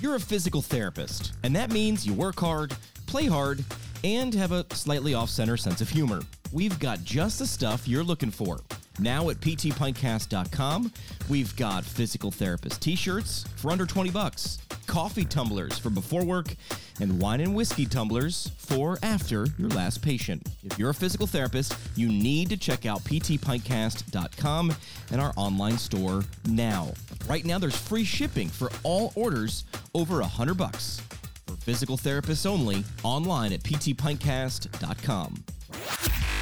You're a physical therapist, and that means you work hard, play hard, and have a slightly off center sense of humor. We've got just the stuff you're looking for. Now at ptpintcast.com, we've got physical therapist t shirts for under 20 bucks, coffee tumblers for before work, and wine and whiskey tumblers for after your last patient. If you're a physical therapist, you need to check out ptpintcast.com and our online store now. Right now, there's free shipping for all orders over 100 bucks. For physical therapists only, online at ptpintcast.com.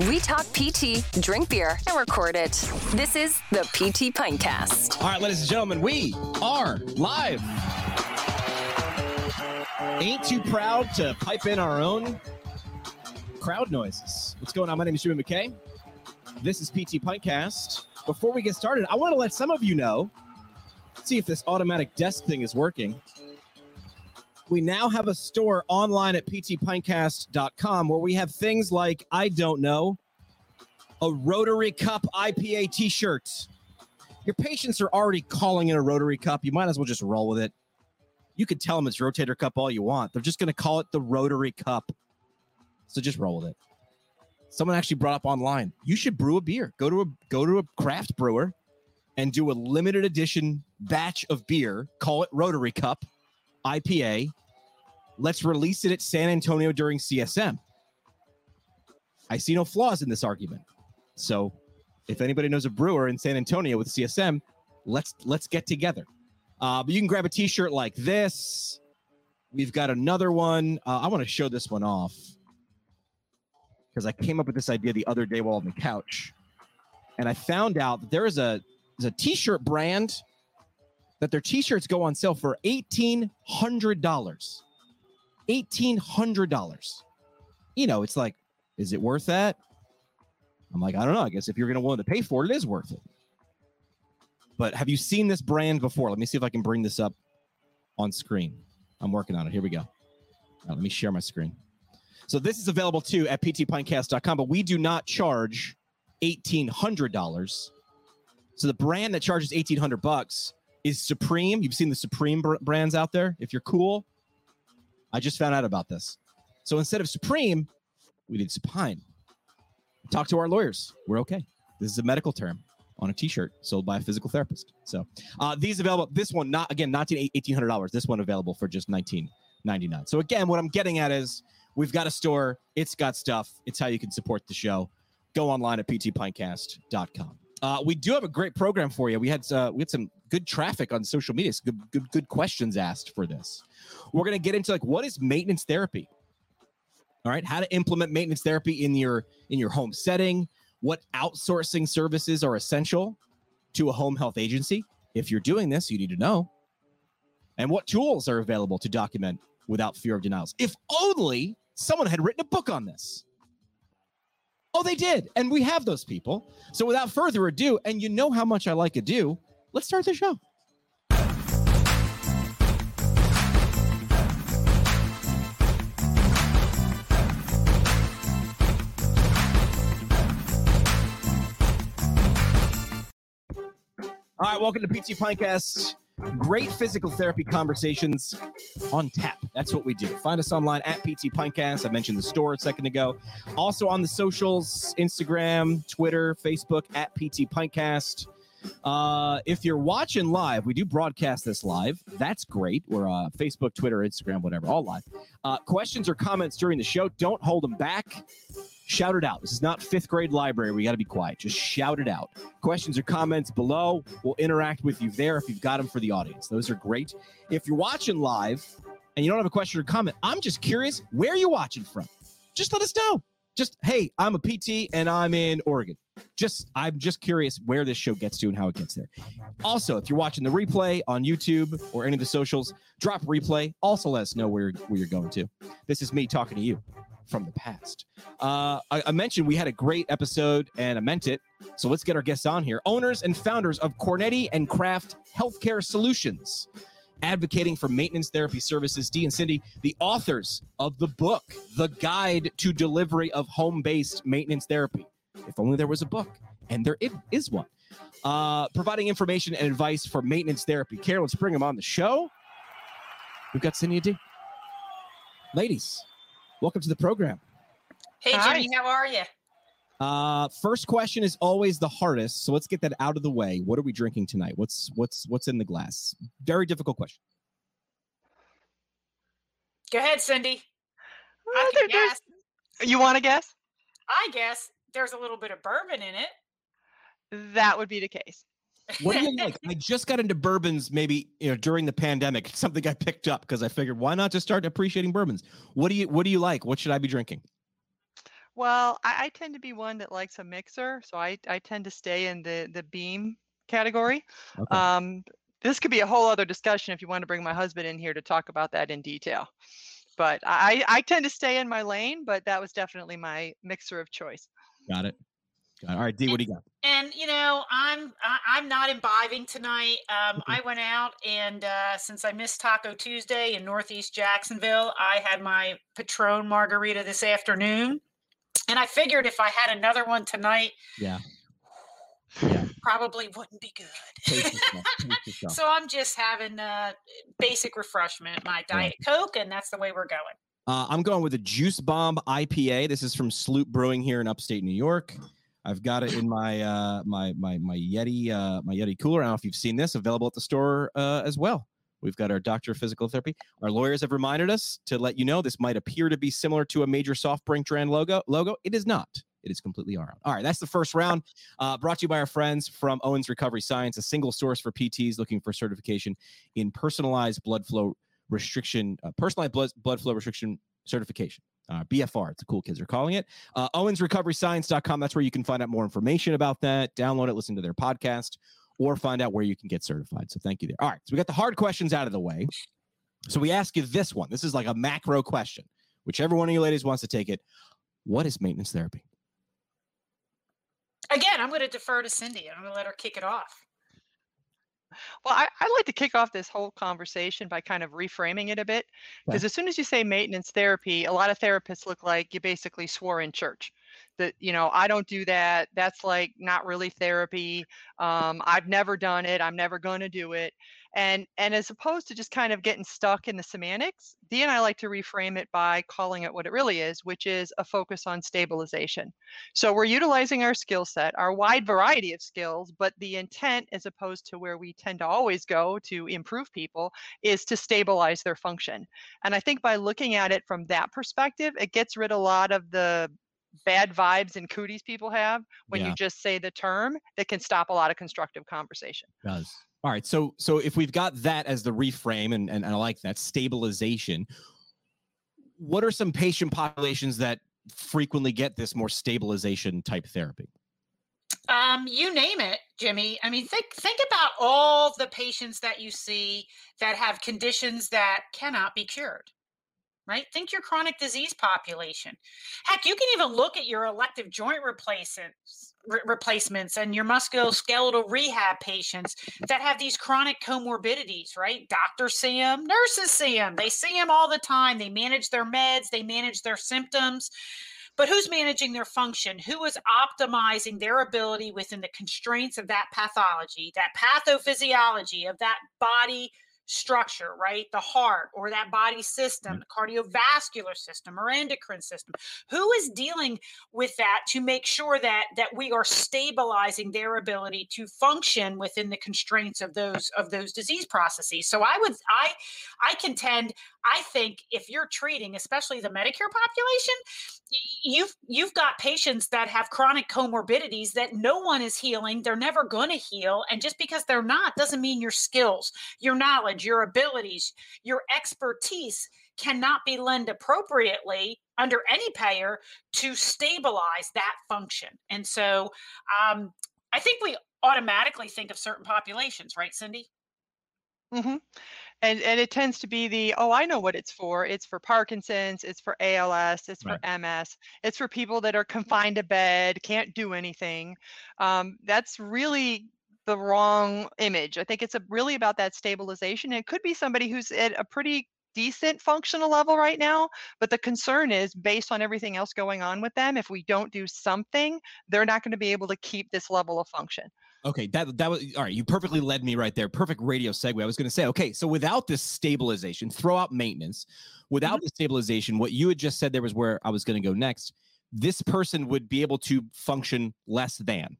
We talk PT, drink beer, and record it. This is the PT Pintcast. All right, ladies and gentlemen, we are live. Ain't too proud to pipe in our own crowd noises. What's going on? My name is Jimmy McKay. This is PT Pintcast. Before we get started, I want to let some of you know, see if this automatic desk thing is working. We now have a store online at ptpintcast.com where we have things like, I don't know, a Rotary Cup IPA t shirt. Your patients are already calling it a Rotary Cup. You might as well just roll with it. You could tell them it's Rotator Cup all you want. They're just going to call it the Rotary Cup. So just roll with it. Someone actually brought up online. You should brew a beer. Go to a go to a craft brewer and do a limited edition batch of beer. Call it Rotary Cup IPA. Let's release it at San Antonio during CSM. I see no flaws in this argument. So, if anybody knows a brewer in San Antonio with CSM, let's let's get together. Uh, but you can grab a T-shirt like this. We've got another one. Uh, I want to show this one off because I came up with this idea the other day while on the couch, and I found out that there is a there's a T-shirt brand that their T-shirts go on sale for eighteen hundred dollars. Eighteen hundred dollars. You know, it's like, is it worth that? I'm like, I don't know. I guess if you're going to willing to pay for it, it is worth it. But have you seen this brand before? Let me see if I can bring this up on screen. I'm working on it. Here we go. Right, let me share my screen. So this is available too at ptpintcast.com, but we do not charge $1,800. So the brand that charges 1800 bucks is Supreme. You've seen the Supreme br- brands out there. If you're cool, I just found out about this. So instead of Supreme, we did Supine. Talk to our lawyers. We're okay. This is a medical term on a T-shirt sold by a physical therapist. So uh, these available. This one, not again, not eighteen hundred dollars. This one available for just nineteen ninety nine. So again, what I'm getting at is we've got a store. It's got stuff. It's how you can support the show. Go online at ptpintcast.com. Uh, we do have a great program for you. We had uh, we had some good traffic on social media. Some good, good good questions asked for this. We're gonna get into like what is maintenance therapy. All right, how to implement maintenance therapy in your in your home setting. What outsourcing services are essential to a home health agency? If you're doing this, you need to know. And what tools are available to document without fear of denials? If only someone had written a book on this. Oh, they did. And we have those people. So without further ado, and you know how much I like ado, let's start the show. All right, welcome to PT Pintcast. Great physical therapy conversations on tap. That's what we do. Find us online at PT Pintcast. I mentioned the store a second ago. Also on the socials Instagram, Twitter, Facebook at PT Pintcast. Uh, if you're watching live, we do broadcast this live. That's great. We're uh, Facebook, Twitter, Instagram, whatever, all live. Uh, questions or comments during the show, don't hold them back. Shout it out. This is not fifth grade library. We got to be quiet. Just shout it out. Questions or comments below. We'll interact with you there if you've got them for the audience. Those are great. If you're watching live and you don't have a question or comment, I'm just curious where you're you watching from? Just let us know. Just, hey, I'm a PT and I'm in Oregon. Just, I'm just curious where this show gets to and how it gets there. Also, if you're watching the replay on YouTube or any of the socials, drop replay. Also, let us know where, where you're going to. This is me talking to you from the past. Uh, I, I, mentioned we had a great episode and I meant it. So let's get our guests on here. Owners and founders of Kornetti and Krafft Healthcare Solutions, advocating for maintenance therapy services. Dee and Cindy, the authors of the book, The Guide to Delivery of Home Based Maintenance Therapy. If only there was a book, and there is one. Uh, providing information and advice for maintenance therapy care. Let's bring them on the show. We've got Cindy. Ladies, welcome to the program. Hey, Hi. Jimmy, how are you? Uh, first question is always the hardest, so let's get that out of the way. What are we drinking tonight? What's what's what's in the glass? Very difficult question. Go ahead, Cindy. I Uh, can there- guess. you want to guess? I guess there's a little bit of bourbon in it. That would be the case. What do you like? I just got into bourbons maybe you know during the pandemic. It's something I picked up because I figured why not just start appreciating bourbons? What do you what do you like? What should I be drinking? Well, I, I tend to be one that likes a mixer, so I, I tend to stay in the the beam category. Okay. Um, this could be a whole other discussion if you want to bring my husband in here to talk about that in detail. But I, I tend to stay in my lane, but that was definitely my mixer of choice. got it. Got. All right, Dee, what do you got? And you know, I'm I, I'm not imbibing tonight. Um, Okay. I went out and uh, since I missed Taco Tuesday in Northeast Jacksonville, I had my Patron margarita this afternoon, and I figured if I had another one tonight, Yeah. Yeah. probably wouldn't be good. Yourself, so I'm just having uh, basic refreshment, my Diet Coke, and that's the way we're going. Uh, I'm going with a Juice Bomb IPA. This is from Sloop Brewing here in upstate New York. I've got it in my uh, my my my Yeti uh, my Yeti cooler. I don't know if you've seen this. Available at the store uh, as well. We've got our Doctor of Physical Therapy. Our lawyers have reminded us to let you know this might appear to be similar to a major soft drink brand logo. Logo. It is not. It is completely our own. All right, that's the first round. Uh, brought to you by our friends from Owens Recovery Science, a single source for PTs looking for certification in personalized blood flow restriction, uh, personalized blood, blood flow restriction certification. Uh, BFR, it's the cool kids are calling it. Uh, OwensRecoveryScience.com. That's where you can find out more information about that. Download it, listen to their podcast, or find out where you can get certified. So thank you there. All right, so we got the hard questions out of the way. So we ask you this one. This is like a macro question. Whichever one of you ladies wants to take it. What is maintenance therapy? Again, I'm going to defer to Cindy. I'm going to let her kick it off. Well, I, I'd like to kick off this whole conversation by kind of reframing it a bit. Because as soon as you say maintenance therapy, a lot of therapists look like you basically swore in church that, you know, I don't do that. That's like not really therapy. Um, I've never done it. I'm never going to do it. And, and as opposed to just kind of getting stuck in the semantics, Dee and I like to reframe it by calling it what it really is, which is a focus on stabilization. So we're utilizing our skill set, our wide variety of skills, but the intent, as opposed to where we tend to always go to improve people, is to stabilize their function. And I think by looking at it from that perspective, it gets rid of a lot of the bad vibes and cooties people have when Yeah. you just say the term that can stop a lot of constructive conversation. does. All right. So so if we've got that as the reframe and, and I like that stabilization, what are some patient populations that frequently get this more stabilization type therapy? Um, you name it, Jimmy. I mean, think think about all the patients that you see that have conditions that cannot be cured. Right? Think your chronic disease population. Heck, you can even look at your elective joint replacements, re- replacements and your musculoskeletal rehab patients that have these chronic comorbidities, right? Doctors see them, nurses see them. They see them all the time. They manage their meds, they manage their symptoms. But who's managing their function? Who is optimizing their ability within the constraints of that pathology, that pathophysiology of that body structure, right? The heart or that body system, mm. the cardiovascular system or endocrine system. Who is dealing with that to make sure that that we are stabilizing their ability to function within the constraints of those of those disease processes? So I would I I contend I think if you're treating especially the Medicare population, you've you've got patients that have chronic comorbidities that no one is healing they're never going to heal and just because they're not doesn't mean your skills your knowledge your abilities your expertise cannot be lent appropriately under any payer to stabilize that function. And so um, i think we automatically think of certain populations right cindy? Hmm And and it tends to be the oh I know what it's for. It's for Parkinson's. It's for ALS. It's for MS. It's for people that are confined to bed, can't do anything. Um, that's really the wrong image. I think it's a, really about that stabilization. It could be somebody who's at a pretty decent functional level right now, but the concern is based on everything else going on with them. If we don't do something, they're not going to be able to keep this level of function. Okay, that that was all right. You perfectly led me right there. Perfect radio segue. I was going to say, okay, so without this stabilization, throw out maintenance. Without mm-hmm. the stabilization, what you had just said there was where I was going to go next. This person would be able to function less than.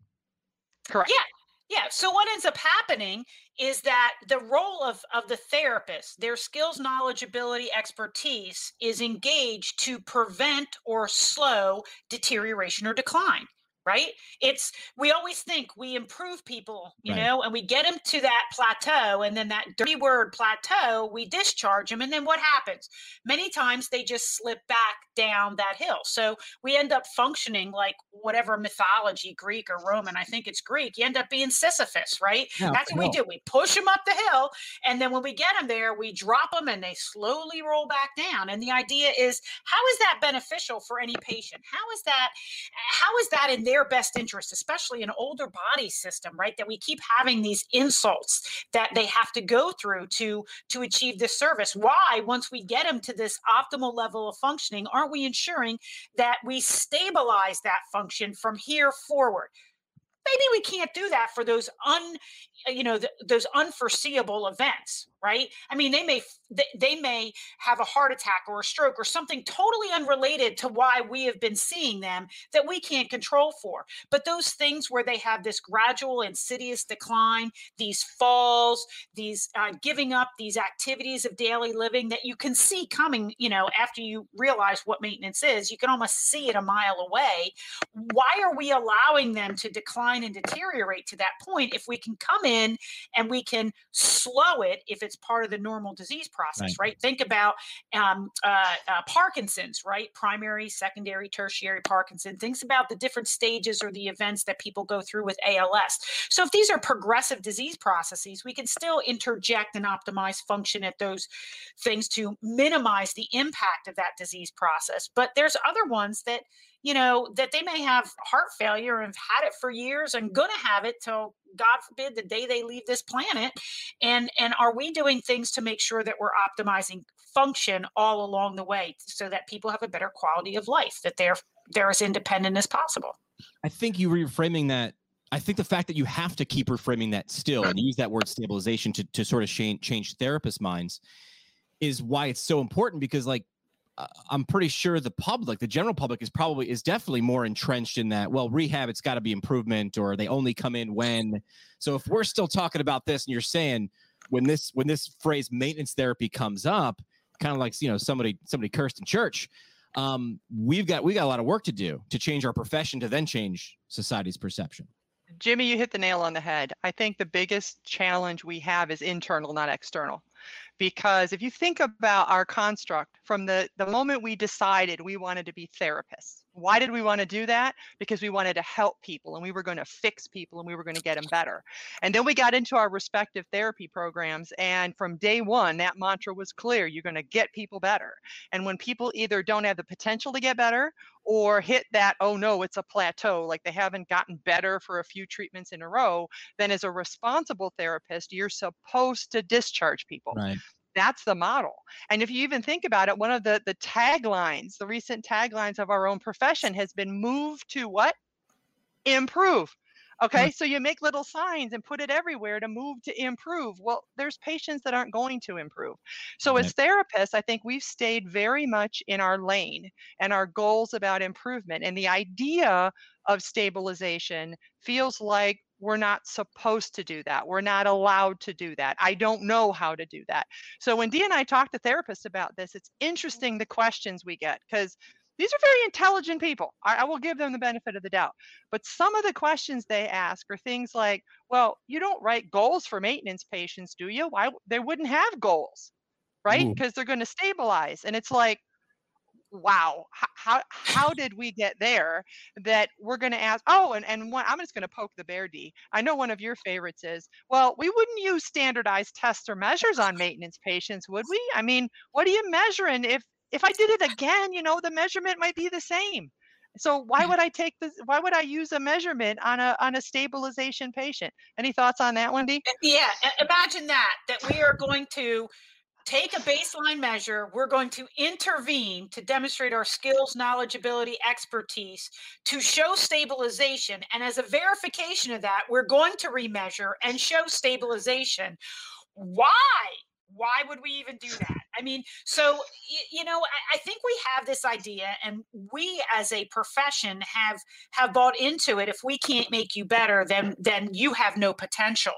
Correct. Yeah. Yeah. So what ends up happening is that the role of, of the therapist, their skills, knowledge, ability, expertise is engaged to prevent or slow deterioration or decline right? It's we always think we improve people you right. know and we get them to that plateau and then that dirty word plateau we discharge them and then what happens? Many times they just slip back down that hill. So we end up functioning like whatever mythology greek or roman i think it's greek you end up being sisyphus right? Yeah, that's what we do we push them up the hill and then when we get them there we drop them and they slowly roll back down and the idea is how is that beneficial for any patient? How is that how is that in their their best interest, especially an older body system, right? That we keep having these insults that they have to go through to to achieve this service. Why, once we get them to this optimal level of functioning, aren't we ensuring that we stabilize that function from here forward? maybe we can't do that for those un you know the, those unforeseeable events right? I mean they may they may have a heart attack or a stroke or something totally unrelated to why we have been seeing them that we can't control for. But those things where they have this gradual insidious decline these falls these uh, giving up these activities of daily living that you can see coming you know after you realize what maintenance is you can almost see it a mile away. Why are we allowing them to decline and deteriorate to that point if we can come in and we can slow it if it's part of the normal disease process, right? right? Think about um, uh, uh, Parkinson's, right? Primary, secondary, tertiary Parkinson. Think about the different stages or the events that people go through with ALS. So if these are progressive disease processes, we can still interject and optimize function at those things to minimize the impact of that disease process. But there's other ones that you know, that they may have heart failure and have had it for years and going to have it till God forbid the day they leave this planet. And and are we doing things to make sure that we're optimizing function all along the way so that people have a better quality of life, that they're they're as independent as possible? I think you reframing that I think the fact that you have to keep reframing that still and use that word stabilization to, to sort of change, change therapist minds is why it's so important because like I'm pretty sure the public, the general public, is probably is definitely more entrenched in that. Well, rehab, it's got to be improvement, or they only come in when. So if we're still talking about this, and you're saying when this when this phrase maintenance therapy comes up, kind of like you know somebody somebody cursed in church, um, we've got we got a lot of work to do to change our profession to then change society's perception. Jimmy, you hit the nail on the head. I think the biggest challenge we have is internal, not external because if you think about our construct from the, the moment we decided we wanted to be therapists, why did we want to do that? Because we wanted to help people and we were going to fix people and we were going to get them better. And then we got into our respective therapy programs. And from day one, that mantra was clear you're going to get people better. And when people either don't have the potential to get better or hit that, oh no, it's a plateau, like they haven't gotten better for a few treatments in a row, then as a responsible therapist, you're supposed to discharge people. Right that's the model. And if you even think about it, one of the the taglines, the recent taglines of our own profession has been move to what? Improve. Okay, mm-hmm. so you make little signs and put it everywhere to move to improve. Well, there's patients that aren't going to improve. So, as therapists, I think we've stayed very much in our lane and our goals about improvement. And the idea of stabilization feels like we're not supposed to do that. We're not allowed to do that. I don't know how to do that. So when Dee and I talk to therapists about this, it's mm-hmm. interesting the questions we get because these are very intelligent people. I, I, will give them the benefit of the doubt. But some of the questions they ask are things like, well, you don't write goals for maintenance patients, do you? Why they wouldn't have goals, right? Mm. Because they're going to stabilize. And it's like, wow how how did we get there that we're going to ask oh and, and one, i'm just going to poke the bear Dee i know one of your favorites is. Well we wouldn't use standardized tests or measures on maintenance patients would we? I mean what are you measuring? If if i did it again you know the measurement might be the same. So why would i take this why would i use a measurement on a on a stabilization patient? Any thoughts on that wendy uh, yeah imagine that that we are going to take a baseline measure. We're going to intervene to demonstrate our skills, knowledge, ability, expertise to show stabilization. And as a verification of that, we're going to remeasure and show stabilization. Why? why would we even do that i mean so you know I, I, think we have this idea and we as a profession have have bought into it if we can't make you better then then you have no potential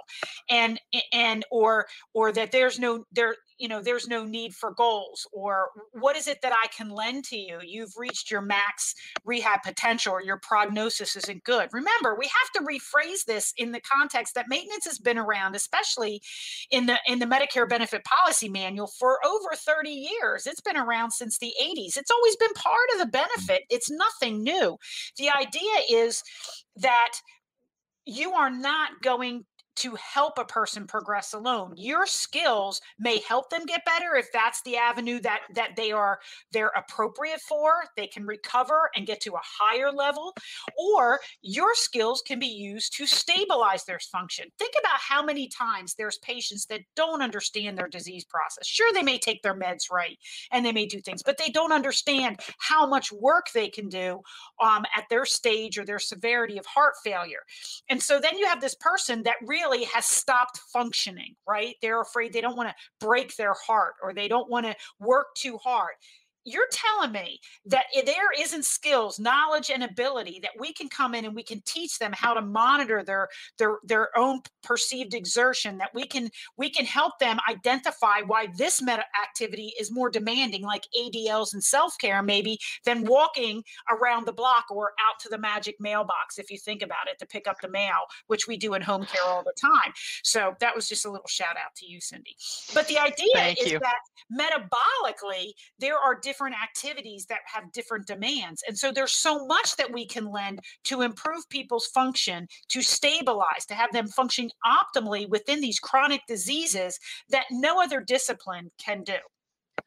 and and or or that there's no there you know there's no need for goals or what is it that i can lend to you? You've reached your max rehab potential or your prognosis isn't good. Remember we have to rephrase this in the context that maintenance has been around especially in the in the medicare benefit policy manual for over 30 years. It's been around since the 80s it's always been part of the mm. benefit. It's nothing new. The idea is that you are not going to help a person progress alone. Your skills may help them get better if that's the avenue that that they are they're appropriate for they can recover and get to a higher level or your skills can be used to stabilize their function. Think about how many times there's patients that don't understand their disease process. Sure they may take their meds right and they may do things but they don't understand how much work they can do um, at their stage or their severity of heart failure. And so then you have this person that really really has stopped functioning, right? They're afraid they mm-hmm. don't want to break their heart or they don't want to work too hard you're telling me that there isn't skills knowledge and ability that we can come in and we can teach them how to monitor their their their own perceived exertion that we can we can help them identify why this meta activity is more demanding like adls and self-care maybe than walking around the block or out to the magic mailbox if you think about it to pick up the mail which we do in home care all the time so that was just a little shout out to you cindy but the idea Thank is you. that metabolically there are different activities that have different demands. And so there's so much that we can lend to improve people's function, to stabilize, to have them function optimally within these chronic diseases that no other discipline can do.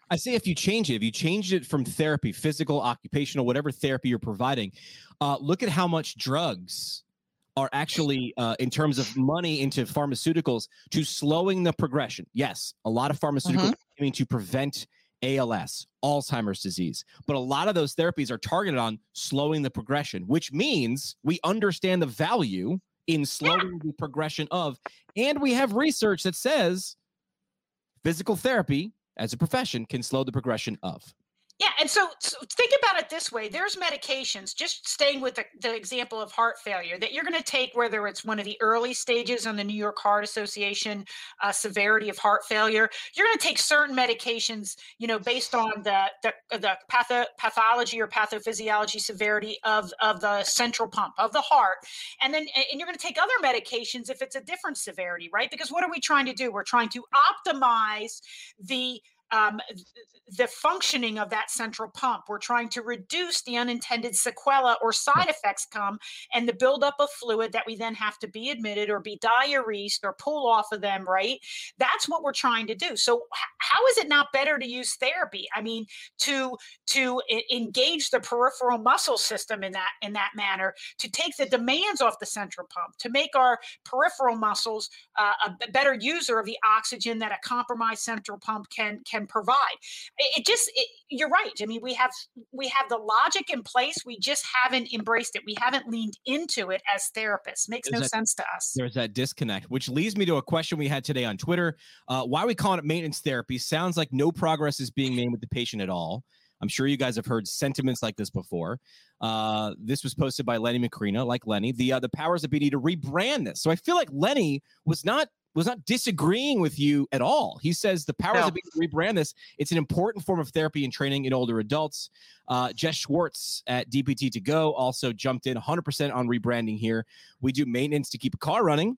I say if you change it, if you change it from therapy, physical, occupational, whatever therapy you're providing, uh, look at how much drugs are actually, uh, in terms of money into pharmaceuticals, to slowing the progression. Yes, a lot of pharmaceuticals mm-hmm. aiming to prevent ALS, Alzheimer's disease. But a lot of those therapies are targeted on slowing the progression, which means we understand the value in slowing the progression of, and we have research that says physical therapy as a profession can slow the progression of. Yeah, and so, so, think about it this way: there's medications. Just staying with the, the example of heart failure that you're going to take, whether it's one of the early stages on the New York Heart Association uh, severity of heart failure. You're going to take certain medications, you know, based on the the, the patho, pathology or pathophysiology severity of of the central pump of the heart, and then and you're going to take other medications if it's a different severity, right? Because what are we trying to do? We're trying to optimize the um, the functioning of that central pump. We're trying to reduce the unintended sequela or side effects come and the buildup of fluid that we then have to be admitted or be diuresed or pull off of them, right? That's what we're trying to do. So how is it not better to use therapy? I mean, to to engage the peripheral muscle system in that in that manner, to take the demands off the central pump, to make our peripheral muscles uh, a better user of the oxygen that a compromised central pump can can provide. It, just it, you're right. I mean, we have we have the logic in place. We just haven't embraced it. We haven't leaned into it as therapists. Makes there's no that, sense to us. There's that disconnect, which leads me to a question we had today on Twitter. Uh, why are we calling it maintenance therapy? Sounds like no progress is being made with the patient at all. I'm sure you guys have heard sentiments like this before. Uh, this was posted by Lenny Macrina, like Lenny. The uh, the powers that be need to rebrand this. So I feel like Lenny was not was not disagreeing with you at all. He says the powers no. of being rebrand this. It's an important form of therapy and training in older adults. Uh, Jess Schwartz at DPT to go also jumped in 100% on rebranding here. We do maintenance to keep a car running.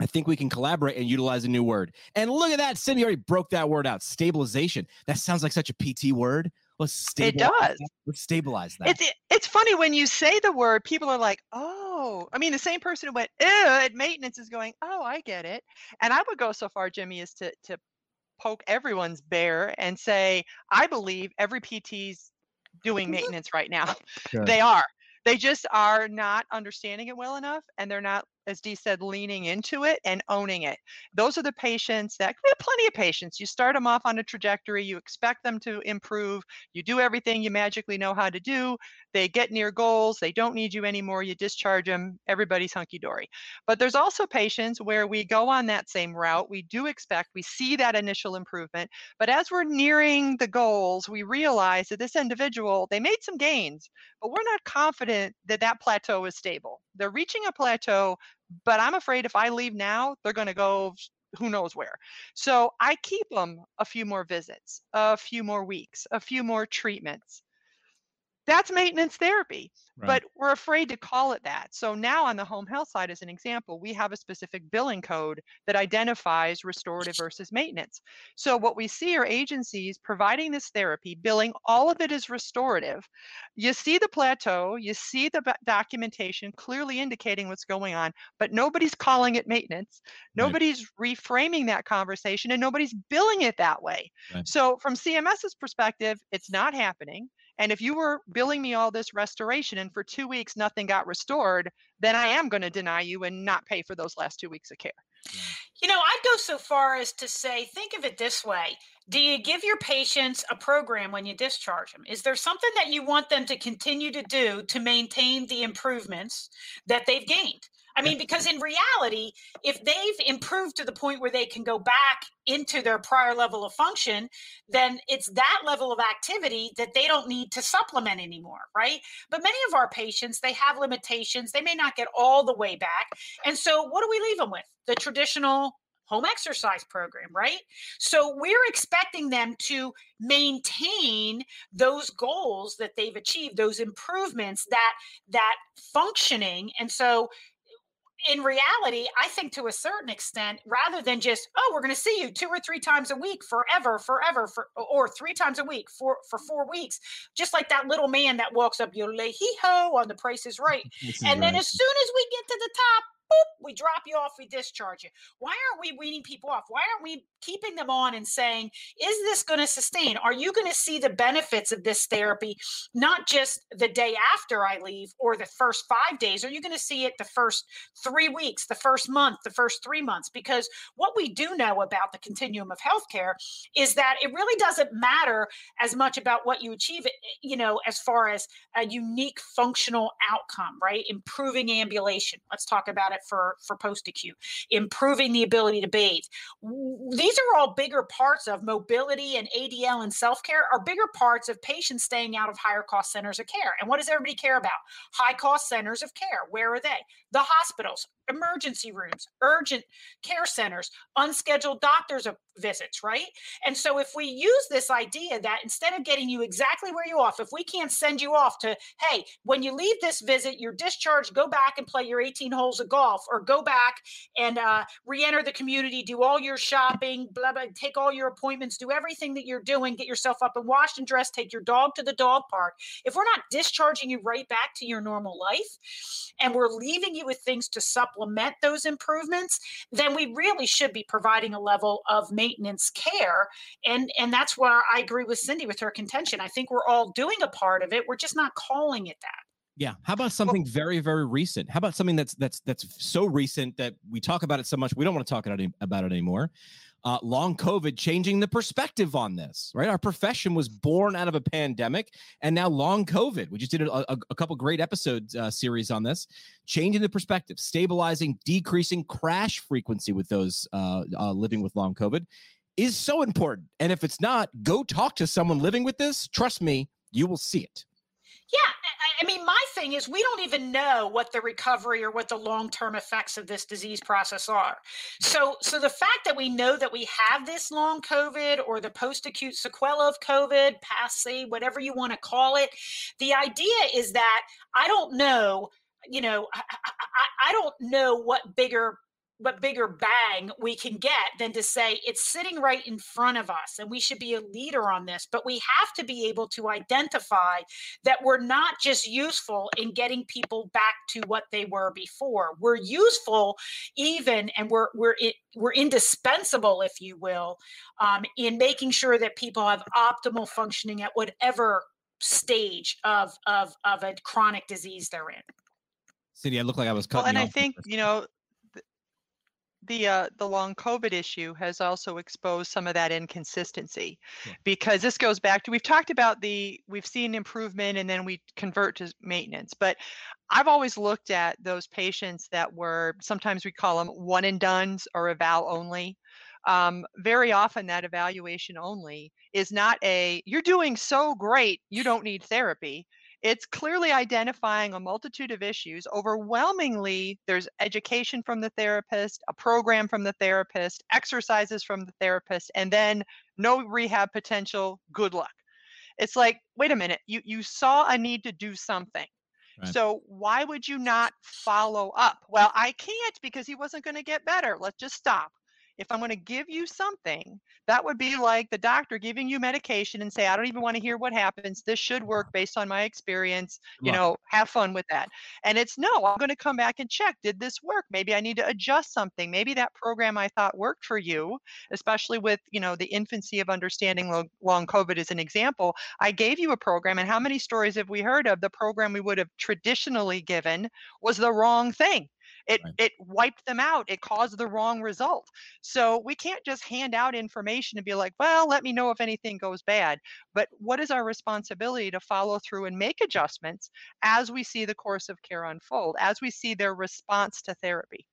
I think we can collaborate and utilize a new word. And look at that. Cindy already broke that word out. Stabilization. That sounds like such a PT word. Let's stabilize. It does. That. Let's stabilize that. It's, it's funny when you say the word, people are like, oh, I mean, the same person who went, ew, at maintenance is going, oh, I get it. And I would go so far, Jimmy, is to, to poke everyone's bear and say, I believe every PT's doing maintenance right now. Sure. They are. They just are not understanding it well enough and they're not as Dee said, leaning into it and owning it. Those are the patients that we have plenty of patients. You start them off on a trajectory, you expect them to improve, you do everything you magically know how to do, they get near goals, they don't need you anymore, you discharge them, everybody's hunky dory. But there's also patients where we go on that same route, we do expect, we see that initial improvement, but as we're nearing the goals, we realize that this individual, they made some gains, but we're not confident that that plateau is stable. They're reaching a plateau, but I'm afraid if I leave now, they're going to go who knows where. So I keep them a few more visits, a few more weeks, a few more treatments. That's maintenance therapy. Right. But we're afraid to call it that. So now on the home health side, as an example, we have a specific billing code that identifies restorative versus maintenance. So what we see are agencies providing this therapy, billing all of it as restorative. You see the plateau, you see the documentation clearly indicating what's going on, but nobody's calling it maintenance. Nobody's right. reframing that conversation and nobody's billing it that way. Right. So from CMS's perspective, it's not happening. And if you were billing me all this restoration and for two weeks nothing got restored, then I am going to deny you and not pay for those last two weeks of care. You know, I'd go so far as to say, think of it this way. Do you give your patients a program when you discharge them? Is there something that you want them to continue to do to maintain the improvements that they've gained? I mean, because in reality, if they've improved to the point where they can go back into their prior level of function, then it's that level of activity that they don't need to supplement anymore, right? But many of our patients, they have limitations. They may not get all the way back. And so, what do we leave them with? The traditional home exercise program, right? So we're expecting them to maintain those goals that they've achieved, those improvements, that that functioning. And so in reality, I think to a certain extent, rather than just, oh, we're going to see you two or three times a week forever, forever, for, or three times a week for, for four weeks, just like that little man that walks up, your hee ho on the price is right. and then as soon as we get to the top, boop, we drop you off, we discharge you. Why aren't we weaning people off? Why aren't we keeping them on and saying, is this going to sustain? Are you going to see the benefits of this therapy, not just the day after I leave or the first five days? Are you going to see it the first three weeks, the first month, the first three months? Because what we do know about the continuum of healthcare is that it really doesn't matter as much about what you achieve, eh, eh, you know, as far as a unique functional outcome, right? Improving ambulation. Let's talk about it for, for post acute, improving the ability to bathe. These are all bigger parts of mobility and ADL and self care are bigger parts of patients staying out of higher cost centers of care. And what does everybody care about? High cost centers of care. Where are they? The hospitals, emergency rooms, urgent care centers, unscheduled doctors visits, right? And so if we use this idea that instead of getting you exactly where you off, if we can't send you off to, hey, when you leave this visit, you're discharged, go back and play your 18 holes of golf, or go back and uh, re-enter the community, do all your shopping, blah blah, take all your appointments, do everything that you're doing, get yourself up and washed and dressed, take your dog to the dog park. If we're not discharging you right back to your normal life, and we're leaving you with things to supplement those improvements, then we really should be providing a level of maintenance care. And and that's where I agree with Cindy with her contention. I think we're all doing a part of it. We're just not calling it that. Yeah. How about something well, very, very recent? How about something that's that's that's so recent that we talk about it so much we don't want to talk about it, about it anymore? Uh, long COVID changing the perspective on this, right? Our profession was born out of a pandemic and now long COVID. We just did a, a, a couple great episodes uh, series on this, changing the perspective, stabilizing, decreasing crash frequency with those uh, uh living with long COVID is so important. And if it's not, go talk to someone living with this. Trust me, you will see it. I mean, my thing is, we don't even know what the recovery or what the long-term effects of this disease process are. So, so the fact that we know that we have this long COVID or the post-acute sequela of COVID, PASC, whatever you want to call it, the idea is that I don't know. You know, I, I, I don't know what bigger what bigger bang we can get than to say it's sitting right in front of us and we should be a leader on this but we have to be able to identify that we're not just useful in getting people back to what they were before we're useful even and we're we're we're indispensable if you will um, in making sure that people have optimal functioning at whatever stage of of of a chronic disease they're in Cindy, I look like I was cutting. Well, and I think you know the uh, the long COVID issue has also exposed some of that inconsistency, yeah. because this goes back to we've talked about the we've seen improvement and then we convert to maintenance, but I've always looked at those patients that were sometimes we call them one and duns or eval only. Um, very often that evaluation only is not a you're doing so great you don't need therapy it's clearly identifying a multitude of issues. Overwhelmingly, there's education from the therapist, a program from the therapist, exercises from the therapist, and then no rehab potential. Good luck. It's like, wait a minute, you, you saw a need to do something. Right. So why would you not follow up? Well, I can't because he wasn't going to get better. Let's just stop if I'm going to give you something, that would be like the doctor giving you medication and say, I don't even want to hear what happens. This should work based on my experience. You know, have fun with that. And it's no, I'm going to come back and check. Did this work? Maybe I need to adjust something. Maybe that program I thought worked for you, especially with, you know, the infancy of understanding long COVID as an example. I gave you a program, and how many stories have we heard of the program we would have traditionally given was the wrong thing? It right. it wiped them out. It caused the wrong result. So we can't just hand out information and be like, well, let me know if anything goes bad. But what is our responsibility to follow through and make adjustments as we see the course of care unfold, as we see their response to therapy?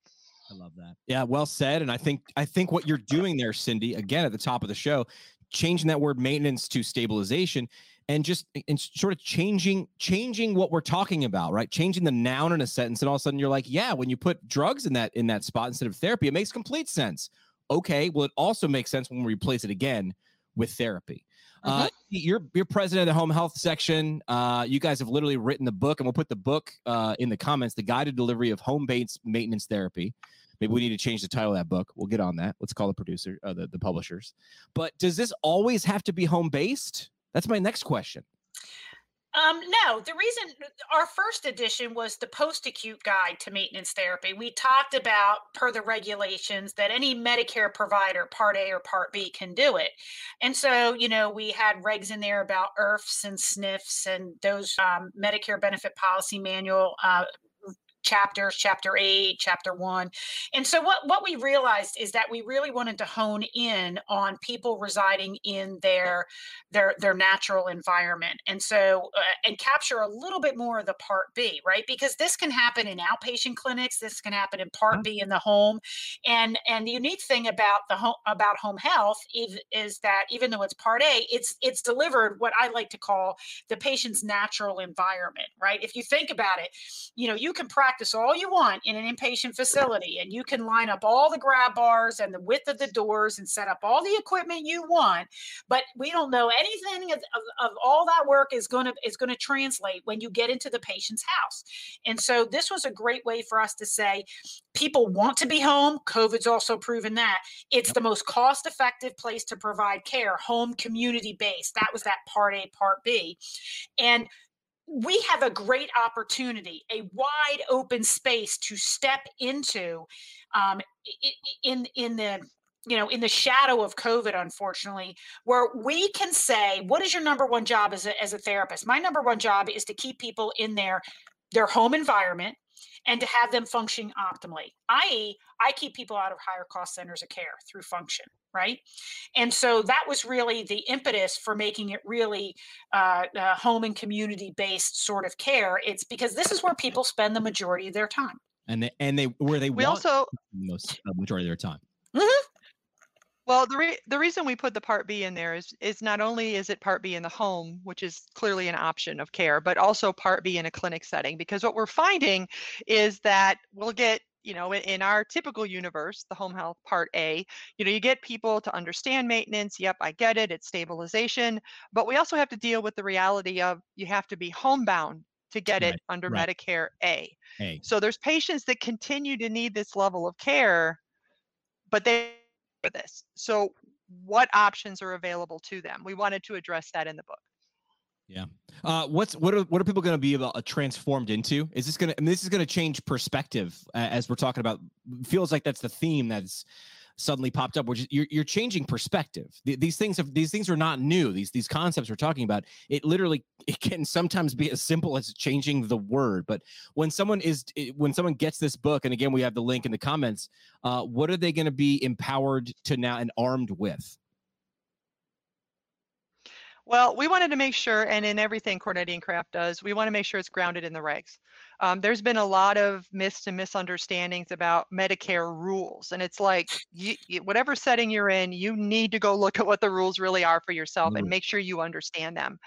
I love that. Yeah, well said. And I think I think what you're doing there, Cindy, again at the top of the show, changing that word maintenance to stabilization and just and sort of changing changing what we're talking about right changing the noun in a sentence and all of a sudden you're like yeah when you put drugs in that in that spot instead of therapy it makes complete sense okay well it also makes sense when we replace it again with therapy uh, uh-huh. you're you're president of the home health section. Uh, you guys have literally written the book, and we'll put the book uh, in the comments. The Guide to delivery of home-based maintenance therapy. Maybe we need to change the title of that book. We'll get on that. Let's call the producer, uh, the the publishers. But does this always have to be home based? That's my next question. Um, no, the reason our first edition was the post acute guide to maintenance therapy. We talked about, per the regulations, that any Medicare provider, Part A or Part B, can do it. And so, you know, we had regs in there about IRFs and SNFs and those um, Medicare benefit policy manual uh, chapters, chapter eight, chapter one. And so what, what we realized is that we really wanted to hone in on people residing in their their their natural environment. And so uh, and capture a little bit more of the part B, right? Because this can happen in outpatient clinics, this can happen in part uh-huh. B in the home. And and the unique thing about the home about home health is, is that even though it's part A, it's it's delivered what I like to call the patient's natural environment, right? If you think about it, you know, you can practice practice all you want in an inpatient facility and you can line up all the grab bars and the width of the doors and set up all the equipment you want but we don't know anything of, of, of all that work is going to is going to translate when you get into the patient's house. And so this was a great way for us to say people want to be home. Covid's also proven that. It's the most cost effective place to provide care home community based that was that part a part b. And we have a great opportunity, a wide open space to step into um, in in the you know in the shadow of covid unfortunately where we can say what is your number one job as a, as a therapist? My number one job is to keep people in their their home environment and to have them functioning optimally i.e i keep people out of higher cost centers of care through function right? And so that was really the impetus for making it really uh, uh, home and community based sort of care. It's because this is where people spend the majority of their time. And they, and they where they we also most uh, majority of their time. Mm-hmm. Well, the re- the reason we put the Part B in there is is not only is it Part B in the home, which is clearly an option of care, but also Part B in a clinic setting. Because what we're finding is that we'll get you know, in, in, our typical universe, the home health part A, you know, you get people to understand maintenance. Yep, I get it. It's stabilization. But we also have to deal with the reality of you have to be homebound to get right, it under right. Medicare A. a. So there's patients that continue to need this level of care, but they for this. So what options are available to them? We wanted to address that in the book. Yeah. Uh, what's what are what are people going to be about, uh, transformed into? Is this going to? This is going to change perspective uh, as we're talking about. Feels like that's the theme that's suddenly popped up, which is you're, you're changing perspective. these things have these things are not new. These these concepts we're talking about. It literally it can sometimes be as simple as changing the word. But when someone is when someone gets this book, and again we have the link in the comments, uh, what are they going to be empowered to now and armed with? Well, we wanted to make sure, and in everything Kornetti and Krafft does, we want to make sure it's grounded in the regs. Um, there's been a lot of myths and misunderstandings about Medicare rules, and it's like you, you, whatever setting you're in, you need to go look at what the rules really are for yourself mm. and make sure you understand them.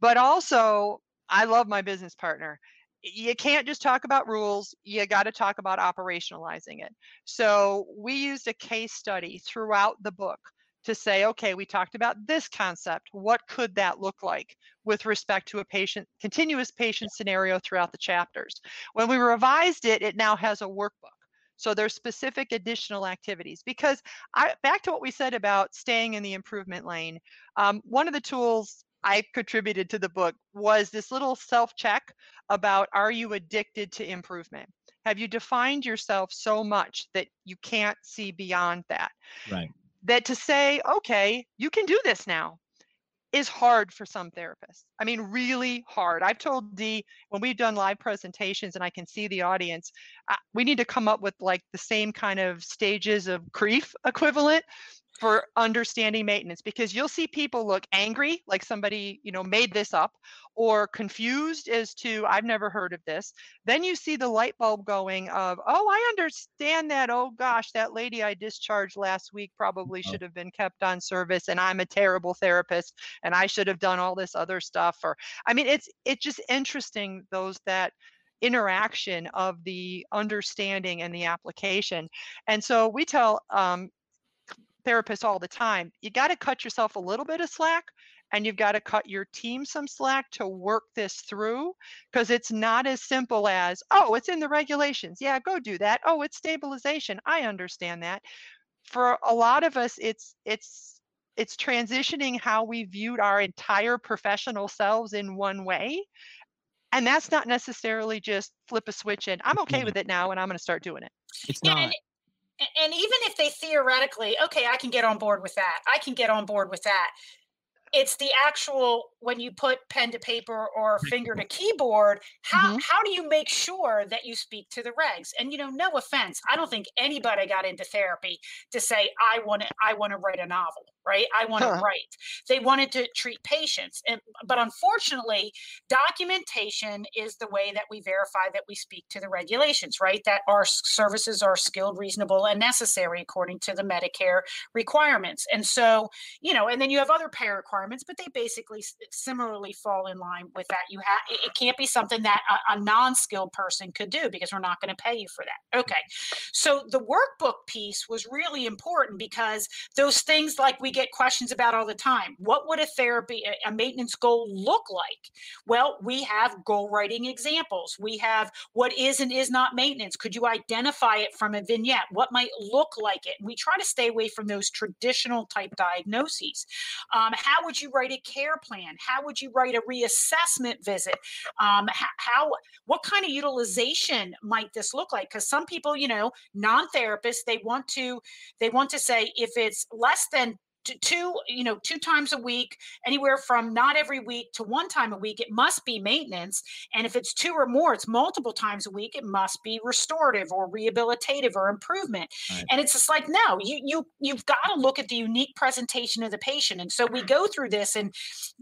But also, I love my business partner you can't just talk about rules you got to talk about operationalizing it so we used a case study throughout the book to say, okay, we talked about this concept. What could that look like with respect to a patient, continuous patient scenario throughout the chapters? When we revised it, it now has a workbook. So there's specific additional activities because I back to what we said about staying in the improvement lane. Um, one of the tools I contributed to the book was this little self check about are you addicted to improvement? Have you defined yourself so much that you can't see beyond that? Right that to say, okay, you can do this now is hard for some therapists. I mean, really hard. I've told Dee when we've done live presentations and I can see the audience, we need to come up with like the same kind of stages of grief equivalent for understanding maintenance because you'll see people look angry like somebody you know made this up or confused as to i've never heard of this. Then you see the light bulb going of oh i understand that. Oh gosh that lady i discharged last week probably should have been kept on service and i'm a terrible therapist and i should have done all this other stuff or i mean it's it's just interesting those that interaction of the understanding and the application. And so we tell um, therapists all the time you got to cut yourself a little bit of slack and you've got to cut your team some slack to work this through because it's not as simple as oh it's in the regulations yeah go do that. Oh it's stabilization i understand that. For a lot of us it's it's it's transitioning how we viewed our entire professional selves in one way and that's not necessarily just flip a switch and i'm okay mm-hmm. with it now and i'm going to start doing it. It's not and even if they theoretically okay i can get on board with that. I can get on board with that. It's the actual when you put pen to paper or finger to keyboard how mm-hmm. how do you make sure that you speak to the regs? And you know no offense i don't think anybody got into therapy to say i want to i want to write a novel right? I want to huh. write. They wanted to treat patients and but unfortunately documentation is the way that we verify that we speak to the regulations right? That our services are skilled reasonable and necessary according to the medicare requirements. And so you know and then you have other payer requirements but they basically similarly fall in line with that you have it can't be something that a, a non-skilled person could do because we're not going to pay you for that okay so the workbook piece was really important because those things like we get questions about all the time. What would a therapy, a maintenance goal look like? Well, we have goal writing examples. We have what is and is not maintenance. Could you identify it from a vignette? What might look like it? We try to stay away from those traditional type diagnoses. Um, how would you write a care plan? How would you write a reassessment visit? Um, how, what kind of utilization might this look like? Because some people, you know, non-therapists, they want to, they want to say if it's less than two you know two times a week anywhere from not every week to one time a week it must be maintenance. And if it's two or more it's multiple times a week it must be restorative or rehabilitative or improvement. Right. and it's just like no you you you've got to look at the unique presentation of the patient. And so we go through this in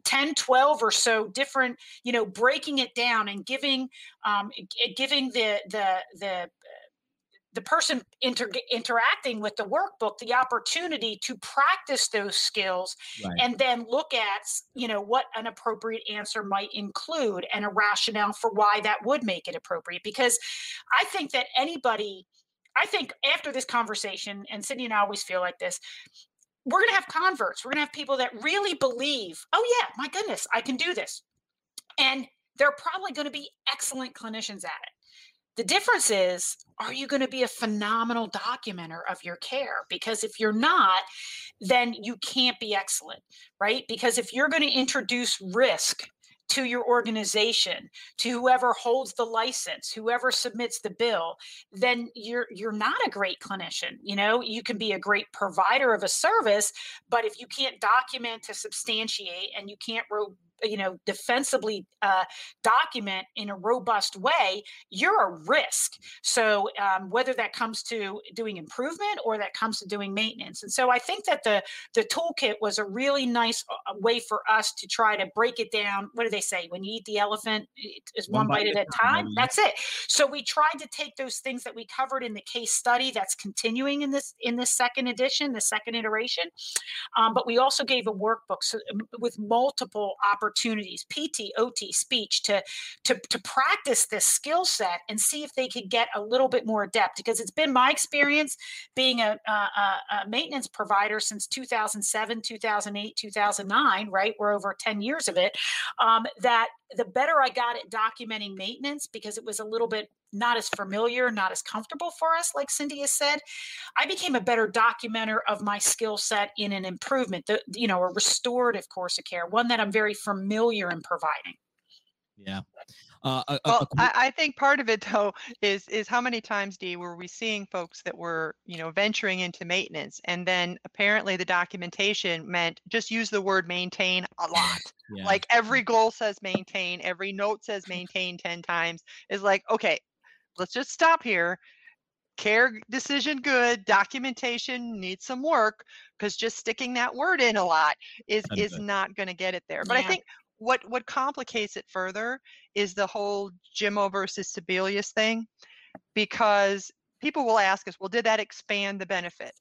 10 12 or so different you know breaking it down and giving um, giving the the the the person inter- interacting with the workbook the opportunity to practice those skills right. and then look at you know what an appropriate answer might include and a rationale for why that would make it appropriate. Because i think that anybody i think after this conversation and Cindy and i always feel like this we're going to have converts. We're going to have people that really believe oh yeah my goodness i can do this. And they're probably going to be excellent clinicians at it the difference is, are you going to be a phenomenal documenter of your care? Because if you're not, then you can't be excellent, right? Because if you're going to introduce risk to your organization to whoever holds the license whoever submits the bill then you're you're not a great clinician you know you can be a great provider of a service but if you can't document to substantiate and you can't you know defensively uh, document in a robust way you're a risk. So um, whether that comes to doing improvement or that comes to doing maintenance. And so i think that the the toolkit was a really nice uh, way for us to try to break it down. What do they say? When you eat the elephant it's one, one bite, bite, at a time, time. that's it. So we tried to take those things that we covered in the case study that's continuing in this in this second edition the second iteration um, but we also gave a workbook so, with multiple opportunities opportunities, PT, OT, speech, to to to practice this skill set and see if they could get a little bit more adept. Because it's been my experience being a, a, a maintenance provider since 2007, 2008, 2009. Right, we're over 10 years of it. Um, that the better I got at documenting maintenance because it was a little bit not as familiar, not as comfortable for us, like Cindy has said, I became a better documenter of my skill set in an improvement, the, you know, a restorative course of care, one that I'm very familiar in providing. Yeah. Uh, a, well, a, a, I, I, think part of it though is is how many times, Dee, were we seeing folks that were you know venturing into maintenance, and then apparently the documentation meant just use the word maintain a lot. yeah. Like every goal says maintain, every note says maintain ten times. Is like okay, let's just stop here. Care decision good, documentation needs some work because just sticking that word in a lot is is not going to get it there. But yeah. I think what what complicates it further is the whole Jimmo versus Sebelius thing, because people will ask us, well, did that expand the benefit?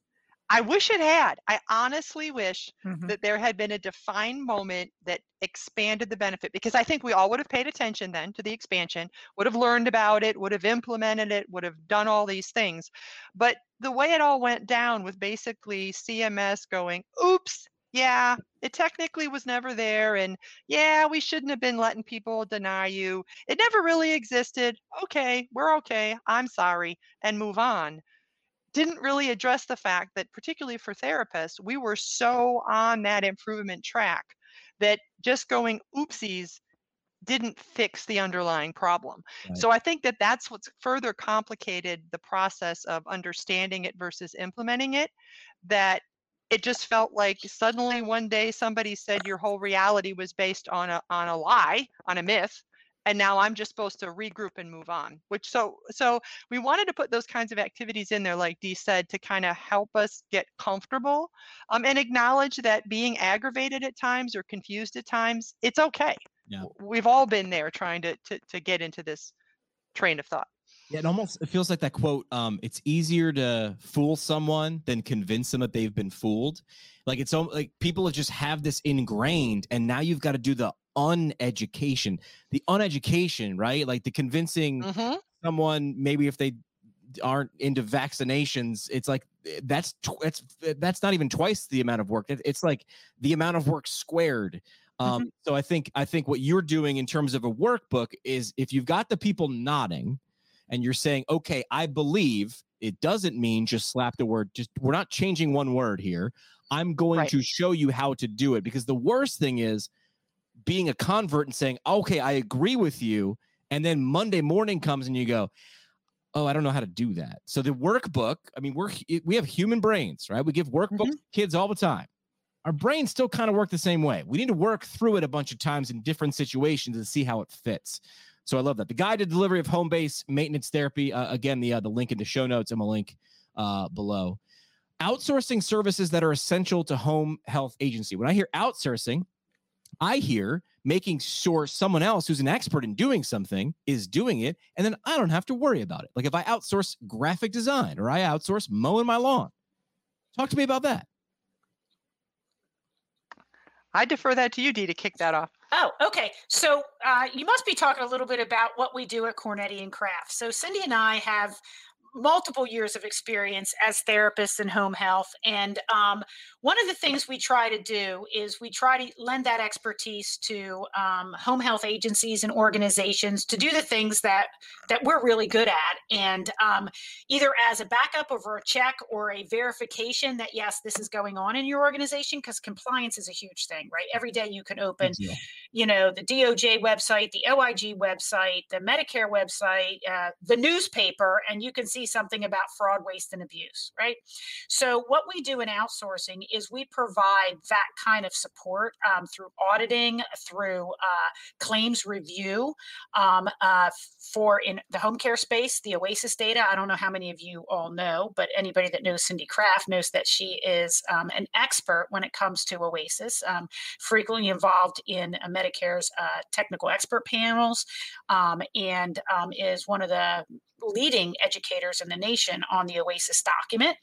I wish it had. I honestly wish mm-hmm. that there had been a defined moment that expanded the benefit because I think we all would have paid attention then to the expansion, would have learned about it, would have implemented it, would have done all these things. But the way it all went down with basically CMS going, oops, yeah, it technically was never there. And yeah, we shouldn't have been letting people deny you. It never really existed. Okay, we're okay. I'm sorry. And move on. Didn't really address the fact that, particularly for therapists, we were so on that improvement track that just going oopsies didn't fix the underlying problem. Right. So I think that that's what's further complicated the process of understanding it versus implementing it. That it just felt like suddenly one day somebody said your whole reality was based on a on a lie, on a myth, and now I'm just supposed to regroup and move on. Which so so we wanted to put those kinds of activities in there, like Dee said, to kind of help us get comfortable um, and acknowledge that being aggravated at times or confused at times, it's okay. Yeah. We've all been there trying to to to get into this train of thought. Yeah, it almost it feels like that quote. Um, it's easier to fool someone than convince them that they've been fooled. Like it's like people have just have this ingrained, and now you've got to do the uneducation, the uneducation, right? Like the convincing mm-hmm. someone maybe if they aren't into vaccinations, it's like eh, that's that's eh, that's not even twice the amount of work. It, it's like the amount of work squared. Um, mm-hmm. So I think I think what you're doing in terms of a workbook is if you've got the people nodding and you're saying, okay, I believe it doesn't mean just slap the word. Just we're not changing one word here. I'm going right. to show you how to do it because the worst thing is being a convert and saying, okay, I agree with you. And then Monday morning comes and you go, oh, I don't know how to do that. So the workbook, I mean, we're we have human brains, right? We give workbooks mm-hmm. kids all the time. Our brains still kind of work the same way. We need to work through it a bunch of times in different situations to see how it fits. So I love that. The Guide to delivery of home base maintenance therapy. Uh, again, the uh, the link in the show notes and the link uh, below. Outsourcing services that are essential to home health agency. When I hear outsourcing, I hear making sure someone else who's an expert in doing something is doing it, and then I don't have to worry about it. Like if I outsource graphic design or I outsource mowing my lawn. Talk to me about that. I defer that to you, Dee, to kick that off. Oh, okay. So uh, you must be talking a little bit about what we do at Kornetti and Krafft. So Cindy and I have multiple years of experience as therapists in home health. And um, one of the things we try to do is we try to lend that expertise to um, home health agencies and organizations to do the things that that we're really good at, and um, either as a backup over a check or a verification that yes, this is going on in your organization because compliance is a huge thing, right? Every day you can open, you know, the DOJ website, the OIG website, the Medicare website, uh, the newspaper, and you can see something about fraud, waste, and abuse, right? So, what we do in outsourcing is we provide that kind of support um, through auditing, through uh, claims review um, uh, for in the home care space, the OASIS data. I don't know how many of you all know, but anybody that knows Cindy Krafft knows that she is um, an expert when it comes to OASIS, um, frequently involved in Medicare's uh, technical expert panels, um, and um, is one of the leading educators in the nation on the OASIS document.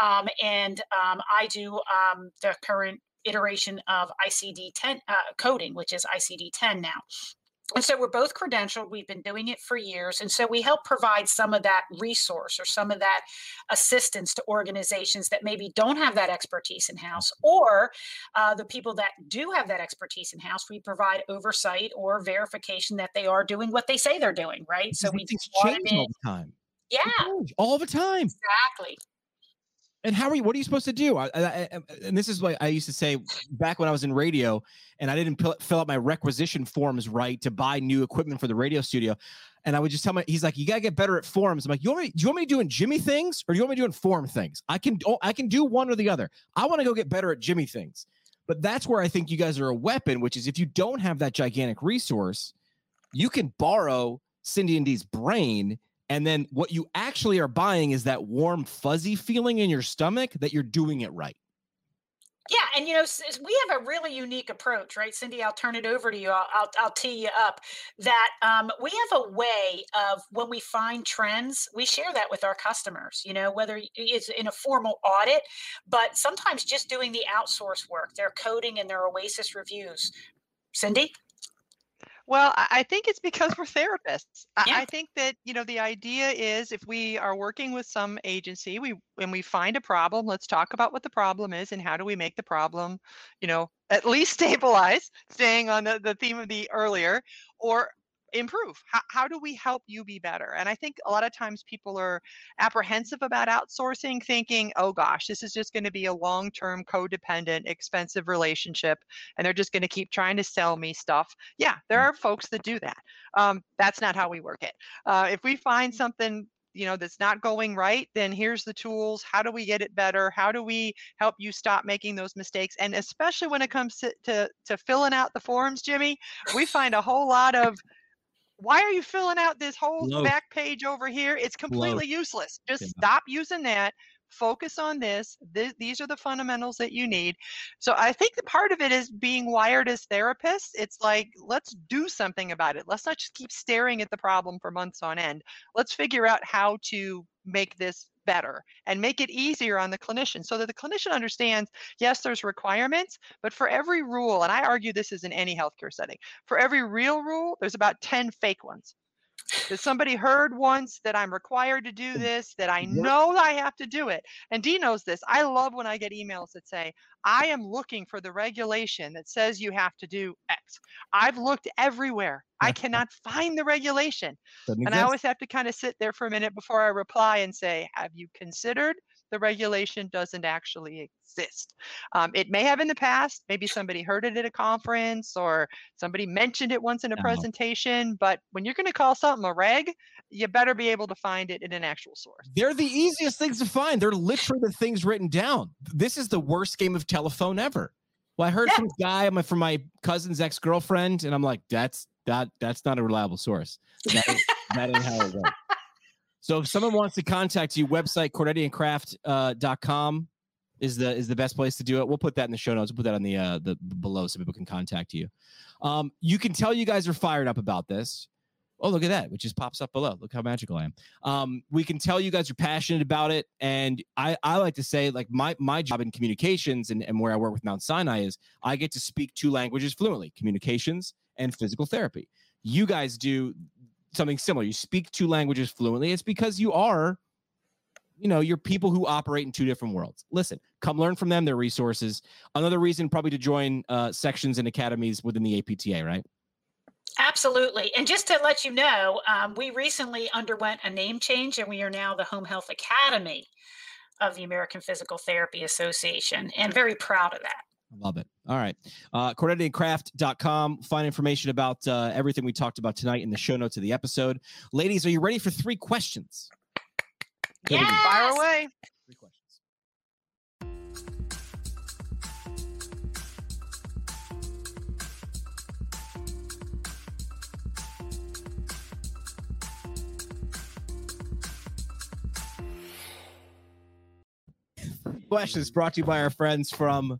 Um, and um, I do um, the current iteration of ICD 10 uh, coding, which is ICD 10 now. And so we're both credentialed. We've been doing it for years. And so we help provide some of that resource or some of that assistance to organizations that maybe don't have that expertise in house, or uh, the people that do have that expertise in house. We provide oversight or verification that they are doing what they say they're doing, right? So we change all the time. Yeah. All the time. Exactly. And how are you? What are you supposed to do? I, I, I, and this is what I used to say back when I was in radio, and I didn't fill, out my requisition forms right to buy new equipment for the radio studio. And I would just tell my, he's like, you gotta get better at forms. I'm like, you want me? Do you want me doing Jimmy things, or do you want me doing form things? I can, oh, I can do one or the other. I want to go get better at Jimmy things. But that's where I think you guys are a weapon, which is if you don't have that gigantic resource, you can borrow Cindy and Dee's brain and then what you actually are buying is that warm, fuzzy feeling in your stomach that you're doing it right. Yeah, and you know we have a really unique approach, right, Cindy? I'll turn it over to you. I'll I'll, I'll tee you up that um, we have a way of when we find trends, we share that with our customers. You know, whether it's in a formal audit, but sometimes just doing the outsource work, their coding and their Oasis reviews. Cindy. Well, I think it's because we're therapists. Yeah. I think that, you know, the idea is if we are working with some agency, we when we find a problem, let's talk about what the problem is and how do we make the problem, you know, at least stabilize, staying on the, the theme of the earlier, or improve how, how do we help you be better? And i think a lot of times people are apprehensive about outsourcing thinking oh gosh this is just going to be a long-term codependent expensive relationship and they're just going to keep trying to sell me stuff. Yeah there mm. are folks that do that. Um, that's not how we work it. Uh, if we find something you know that's not going right then here's the tools. How do we get it better? How do we help you stop making those mistakes? And especially when it comes to to, to filling out the forms jimmy we find a whole lot of why are you filling out this whole back page over here? It's completely useless. Just yeah. stop using that. Focus on this. Th- these are the fundamentals that you need. So I think the part of it is being wired as therapists. It's like, let's do something about it. Let's not just keep staring at the problem for months on end. Let's figure out how to make this better and make it easier on the clinician so that the clinician understands yes there's requirements but for every rule and i argue this is in any healthcare setting for every real rule there's about 10 fake ones that somebody heard once that I'm required to do this, that I know I have to do it. And Dee knows this. I love when I get emails that say, I am looking for the regulation that says you have to do X. I've looked everywhere. I cannot find the regulation. And I always have to kind of sit there for a minute before I reply and say, Have you considered the regulation doesn't actually exist. Um, it may have in the past, maybe somebody heard it at a conference or somebody mentioned it once in a no. presentation, but when you're going to call something a reg, you better be able to find it in an actual source. They're the easiest things to find. They're literally the things written down. This is the worst game of telephone ever. Well, I heard yeah. from a guy from my cousin's ex girlfriend, and I'm like, that's that that's not a reliable source. That, is, that ain't how it works. So if someone wants to contact you, website kornettiandkrafft.com uh, is the is the best place to do it. We'll put that in the show notes. We'll put that on the uh the below so people can contact you. Um, you can tell you guys are fired up about this. Oh, look at that, which just pops up below. Look how magical I am. Um, we can tell you guys are passionate about it. And I, I like to say, like, my my job in communications and, and where I work with Mount Sinai is I get to speak two languages fluently, communications and physical therapy. You guys do something similar. You speak two languages fluently. It's because you are you know, you're people who operate in two different worlds. Listen, come learn from them, their resources. Another reason probably to join uh, sections and academies within the APTA, right? Absolutely. And just to let you know, um, we recently underwent a name change and we are now the Home Health Academy of the American Physical Therapy Association and very proud of that. Love it. All right. Uh, KornettiKrafft.com. Find information about uh, everything we talked about tonight in the show notes of the episode. Ladies, are you ready for three questions? Yes. Fire away. Three questions. Questions brought to you by our friends from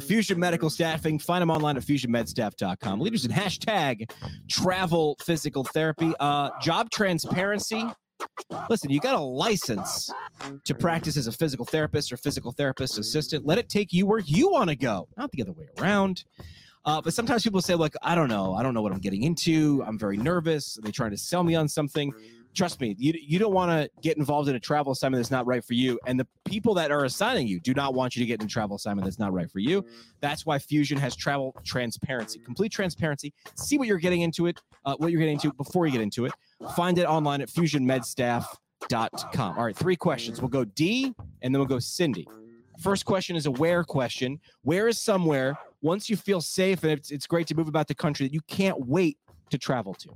Fusion Medical Staffing. Find them online at fusionmedstaff.com. Leaders in hashtag travel physical therapy. Uh, job transparency. Listen, you got a license to practice as a physical therapist or physical therapist assistant. Let it take you where you want to go, not the other way around. Uh, but sometimes people say, like, I don't know. I don't know what I'm getting into. I'm very nervous. Are they trying to sell me on something? Trust me, you, you don't want to get involved in a travel assignment that's not right for you. And the people that are assigning you do not want you to get in a travel assignment that's not right for you. That's why Fusion has travel transparency, complete transparency. See what you're getting into it, uh, what you're getting into before you get into it. Find it online at fusionmedstaff.com. All right, three questions. We'll go Dee and then we'll go Cindy. First question is a where question. Where is somewhere once you feel safe and it's, it's great to move about the country that you can't wait to travel to?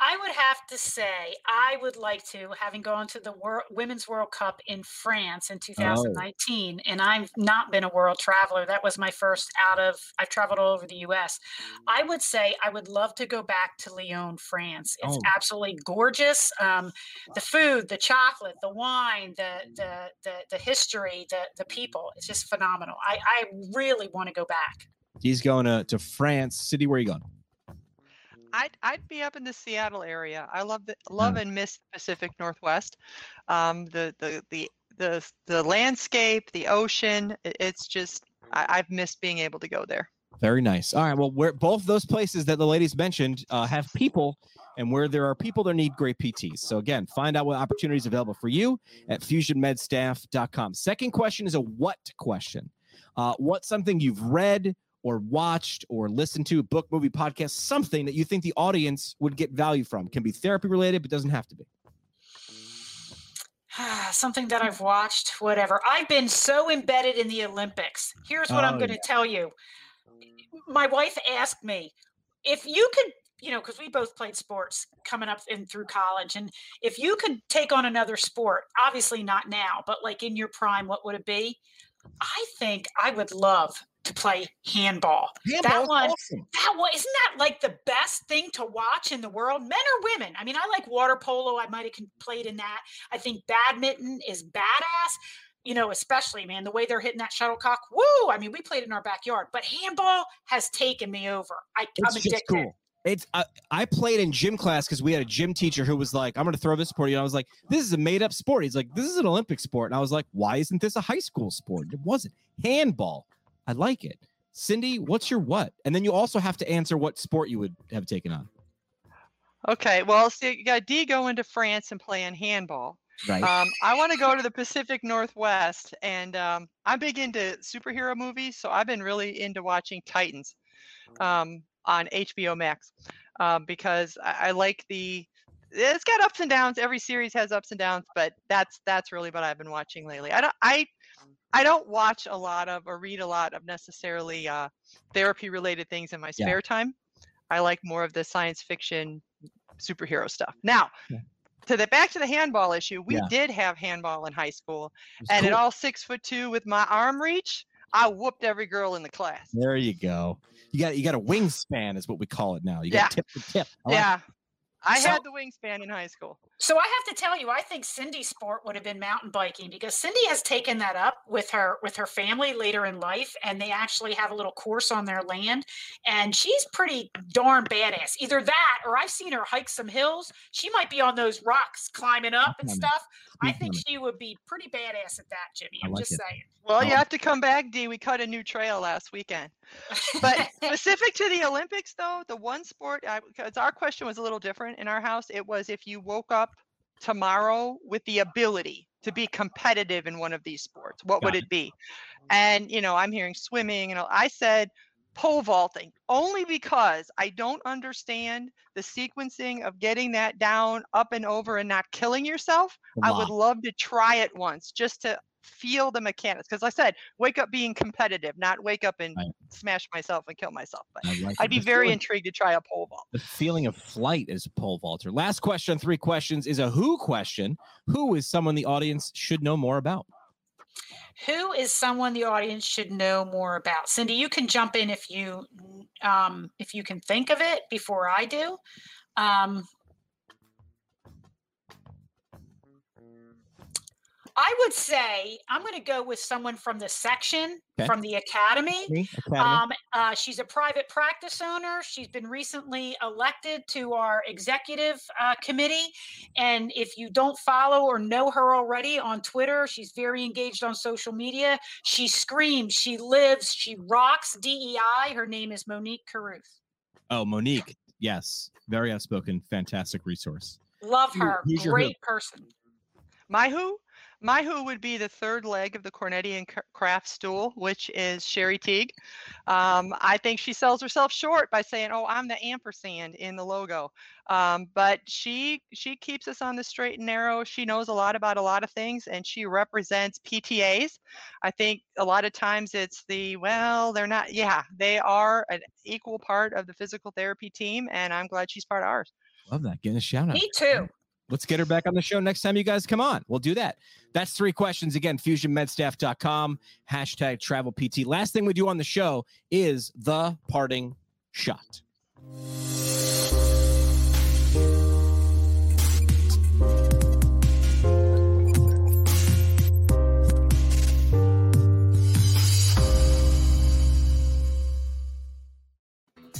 I would have to say I would like to, having gone to the Women's World Cup in France in 2019, and I've not been a world traveler. That was my first out of. I've traveled all over the U.S. I would say I would love to go back to Lyon, France. It's Oh. absolutely gorgeous. Um, the food, the chocolate, the wine, the the the, the history, the the people. It's just phenomenal. I I really want to go back. He's going to, to France. Cindy, where are you going? I'd I'd be up in the Seattle area. I love the love and miss the Pacific Northwest. Um, the the the the the landscape, the ocean. It's just I, I've missed being able to go there. Very nice. All right. Well, where both those places that the ladies mentioned uh, have people, and where there are people, there need great PTs. So again, find out what opportunities available for you at fusionmedstaff.com. Second question is a what question. Uh, what's something you've read or watched or listened to, a book, movie, podcast, something that you think the audience would get value from? Can be therapy related, but doesn't have to be. Something that I've watched, whatever. I've been so embedded in the Olympics. Here's what I'm Oh, going to yeah. tell you. My wife asked me if you could, you know, because we both played sports coming up and through college, and if you could take on another sport, obviously not now, but like in your prime, what would it be? I think I would love to play handball. that one, awesome. that one, isn't that like the best thing to watch in the world, men or women? I mean, I like water polo. I might have played in that. I think badminton is badass. You know, especially man, the way they're hitting that shuttlecock. Woo! I mean, we played in our backyard, but handball has taken me over. I, It's I'm just addicted. cool. It's I, I played in gym class because we had a gym teacher who was like, "I'm going to throw this sport." You know, I was like, "This is a made up sport." He's like, "This is an Olympic sport," and I was like, "Why isn't this a high school sport?" It wasn't handball. I like it. Cindy, what's your what? And then you also have to answer what sport you would have taken on. Okay, well, see, you got Dee going to France and playing handball. Right. Um, I want to go to the Pacific Northwest, and um, I'm big into superhero movies, so I've been really into watching Titans um, on HBO Max um, because I, I like the. It's got ups and downs. Every series has ups and downs, but that's that's really what I've been watching lately. I don't I I don't watch a lot of or read a lot of necessarily uh, therapy related things in my Yeah. spare time. I like more of the science fiction superhero stuff. Now, Yeah. to the back to the handball issue, we Yeah. did have handball in high school, and at all six foot two with my arm reach, I whooped every girl in the class. there you go. You got you got a wingspan, is what we call it now. You got Yeah. tip to tip. It. I So- had the wingspan in high school. So I have to tell you, I think Cindy's sport would have been mountain biking because Cindy has taken that up with her with her family later in life, and they actually have a little course on their land, and she's pretty darn badass. Either that, or I've seen her hike some hills. She might be on those rocks climbing up and stuff. I think limit. she would be pretty badass at that, Jimmy. I I'm like just it. saying. Well, you Oh. have to come back, Dee. We cut a new trail last weekend. But specific to the Olympics, though, the one sport, because our question was a little different in our house, it was if you woke up tomorrow with the ability to be competitive in one of these sports, what Got would it. it be? And, you know, I'm hearing swimming, and I said pole vaulting only because I don't understand the sequencing of getting that down, up and over, and not killing yourself. I would love to try it once just to feel the mechanics. Because I said, wake up being competitive, not wake up and right. smash myself and kill myself. But like I'd be very feeling, intrigued to try a pole vault. The feeling of flight as a pole vaulter. Last question, three questions, is a who question. Who is someone the audience should know more about? Who is someone the audience should know more about? Cindy, you can jump in if you um, if you can think of it before I do. Um, I would say I'm going to go with someone from the section okay. from the academy. academy. Um, uh, she's a private practice owner. She's been recently elected to our executive uh, committee. And if you don't follow or know her already on Twitter, she's very engaged on social media. She screams, she lives, she rocks DEI. Her name is Monique Carruth. Oh, Monique. Yes. Very outspoken, fantastic resource. Love her. Great person. My who? My who would be the third leg of the Kornetti and Krafft stool, which is Sherry Teague. Um, I think she sells herself short by saying, "Oh, I'm the ampersand in the logo," um, but she she keeps us on the straight and narrow. She knows a lot about a lot of things, and she represents PTAs. I think a lot of times it's the well, they're not. Yeah, they are an equal part of the physical therapy team, and I'm glad she's part of ours. Love that. Getting a shout out. Me too. Let's get her back on the show next time you guys come on. We'll do that. That's three questions. Again, fusionmedstaff.com, hashtag travel PT. Last thing we do on the show is the parting shot.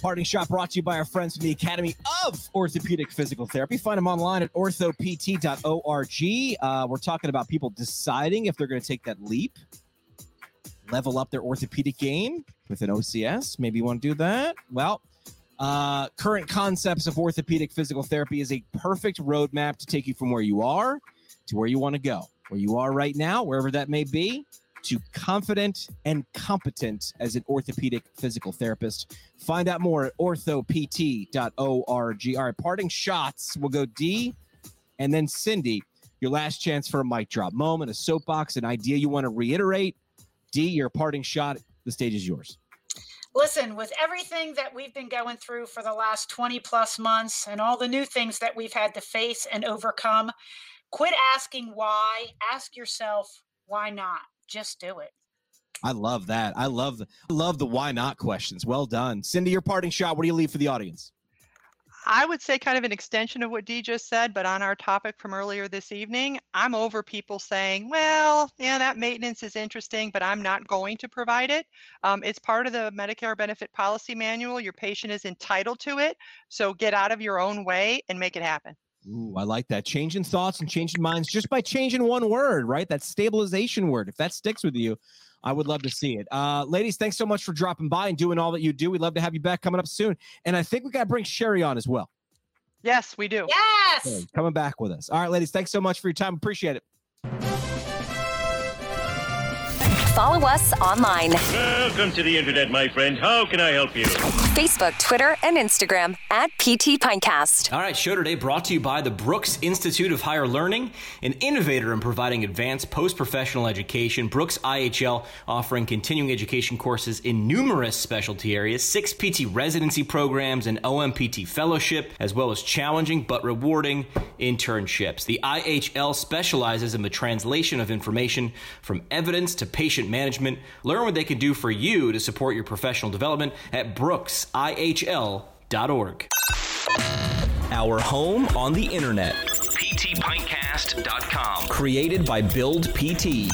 Parting shot brought to you by our friends from the Academy of Orthopedic Physical Therapy. Find them online at orthopt.org. Uh, we're talking about people deciding if they're going to take that leap, level up their orthopedic game with an OCS. Maybe you want to do that. Well, uh, current concepts of orthopedic physical therapy is a perfect roadmap to take you from where you are to where you want to go. Where you are right now, wherever that may be, to confident and competent as an orthopedic physical therapist. Find out more at orthopt.org. All right, parting shots. We'll go Dee and then Cindy. Your last chance for a mic drop moment, a soapbox, an idea you want to reiterate. Dee, your parting shot. The stage is yours. Listen, with everything that we've been going through for the last 20 plus months and all the new things that we've had to face and overcome, quit asking why. Ask yourself, why not? Just do it. I love that. I love the love the why not questions. Well done. Cindy, your parting shot. What do you leave for the audience? I would say kind of an extension of what Dee just said, but on our topic from earlier this evening, I'm over people saying, well, yeah, that maintenance is interesting, but I'm not going to provide it. Um, it's part of the Medicare benefit policy manual. Your patient is entitled to it. So get out of your own way and make it happen. Ooh, I like that. Changing thoughts and changing minds just by changing one word, right? That stabilization word. If that sticks with you, I would love to see it. Uh, ladies, thanks so much for dropping by and doing all that you do. We'd love to have you back coming up soon. And I think we got to bring Sherry on as well. Yes, we do. Yes. Okay, coming back with us. All right, ladies, thanks so much for your time. Appreciate it. Follow us online. Welcome to the internet, my friend. How can I help you? Facebook, Twitter, and Instagram at PT Pintcast. All right, show today brought to you by the Brooks Institute of Higher Learning, an innovator in providing advanced post professional education. Brooks IHL offering continuing education courses in numerous specialty areas, six PT residency programs, and OMPT fellowship, as well as challenging but rewarding internships. The IHL specializes in the translation of information from evidence to patient management. Learn what they can do for you to support your professional development at brooksihl.org. Our home on the internet. PTPintcast.com. Created by Build PT.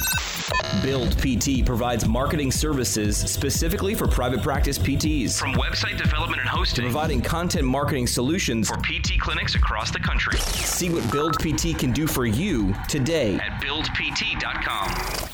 Build PT provides marketing services specifically for private practice PTs. From website development and hosting, providing content marketing solutions for PT clinics across the country. See what Build PT can do for you today at buildpt.com.